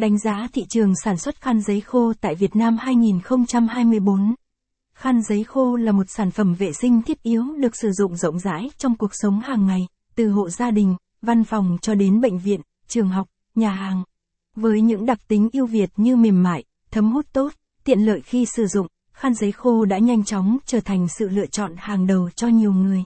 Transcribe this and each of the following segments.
Đánh giá thị trường sản xuất khăn giấy khô tại Việt Nam 2024. Khăn giấy khô là một sản phẩm vệ sinh thiết yếu được sử dụng rộng rãi trong cuộc sống hàng ngày, từ hộ gia đình, văn phòng cho đến bệnh viện, trường học, nhà hàng. Với những đặc tính ưu việt như mềm mại, thấm hút tốt, tiện lợi khi sử dụng, khăn giấy khô đã nhanh chóng trở thành sự lựa chọn hàng đầu cho nhiều người.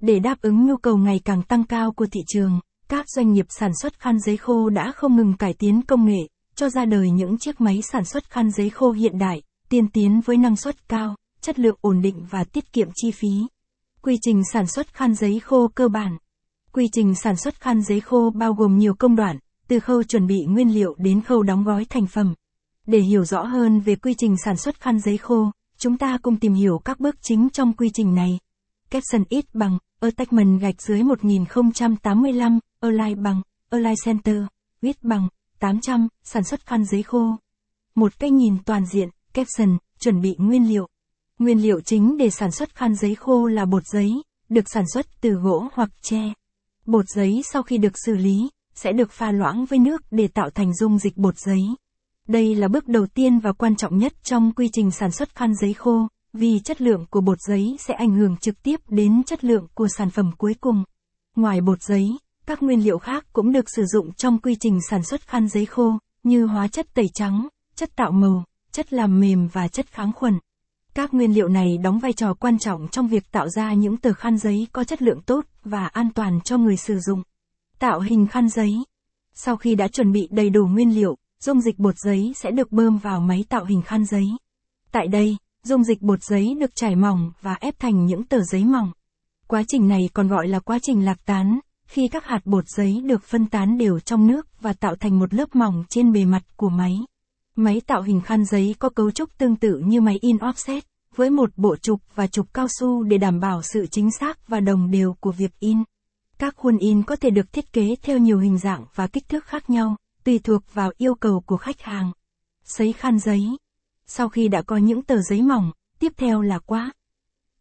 Để đáp ứng nhu cầu ngày càng tăng cao của thị trường, các doanh nghiệp sản xuất khăn giấy khô đã không ngừng cải tiến công nghệ, cho ra đời những chiếc máy sản xuất khăn giấy khô hiện đại, tiên tiến với năng suất cao, chất lượng ổn định và tiết kiệm chi phí. Quy trình sản xuất khăn giấy khô cơ bản. Quy trình sản xuất khăn giấy khô bao gồm nhiều công đoạn, từ khâu chuẩn bị nguyên liệu đến khâu đóng gói thành phẩm. Để hiểu rõ hơn về quy trình sản xuất khăn giấy khô, chúng ta cùng tìm hiểu các bước chính trong quy trình này. Capson ít bằng, attachment gạch dưới 1085, Align bằng, Align Center, viết bằng, 800, sản xuất khăn giấy khô. Một cái nhìn toàn diện, caption, chuẩn bị nguyên liệu. Nguyên liệu chính để sản xuất khăn giấy khô là bột giấy, được sản xuất từ gỗ hoặc tre. Bột giấy sau khi được xử lý, sẽ được pha loãng với nước để tạo thành dung dịch bột giấy. Đây là bước đầu tiên và quan trọng nhất trong quy trình sản xuất khăn giấy khô, vì chất lượng của bột giấy sẽ ảnh hưởng trực tiếp đến chất lượng của sản phẩm cuối cùng. Ngoài bột giấy, các nguyên liệu khác cũng được sử dụng trong quy trình sản xuất khăn giấy khô, như hóa chất tẩy trắng, chất tạo màu, chất làm mềm và chất kháng khuẩn. Các nguyên liệu này đóng vai trò quan trọng trong việc tạo ra những tờ khăn giấy có chất lượng tốt và an toàn cho người sử dụng. Tạo hình khăn giấy. Sau khi đã chuẩn bị đầy đủ nguyên liệu, dung dịch bột giấy sẽ được bơm vào máy tạo hình khăn giấy. Tại đây, dung dịch bột giấy được trải mỏng và ép thành những tờ giấy mỏng. Quá trình này còn gọi là quá trình lạc tán, khi các hạt bột giấy được phân tán đều trong nước và tạo thành một lớp mỏng trên bề mặt của máy. Máy tạo hình khăn giấy có cấu trúc tương tự như máy in offset, với một bộ trục và trục cao su để đảm bảo sự chính xác và đồng đều của việc in. Các khuôn in có thể được thiết kế theo nhiều hình dạng và kích thước khác nhau, tùy thuộc vào yêu cầu của khách hàng. Sấy khăn giấy. Sau khi đã có những tờ giấy mỏng, tiếp theo là quá.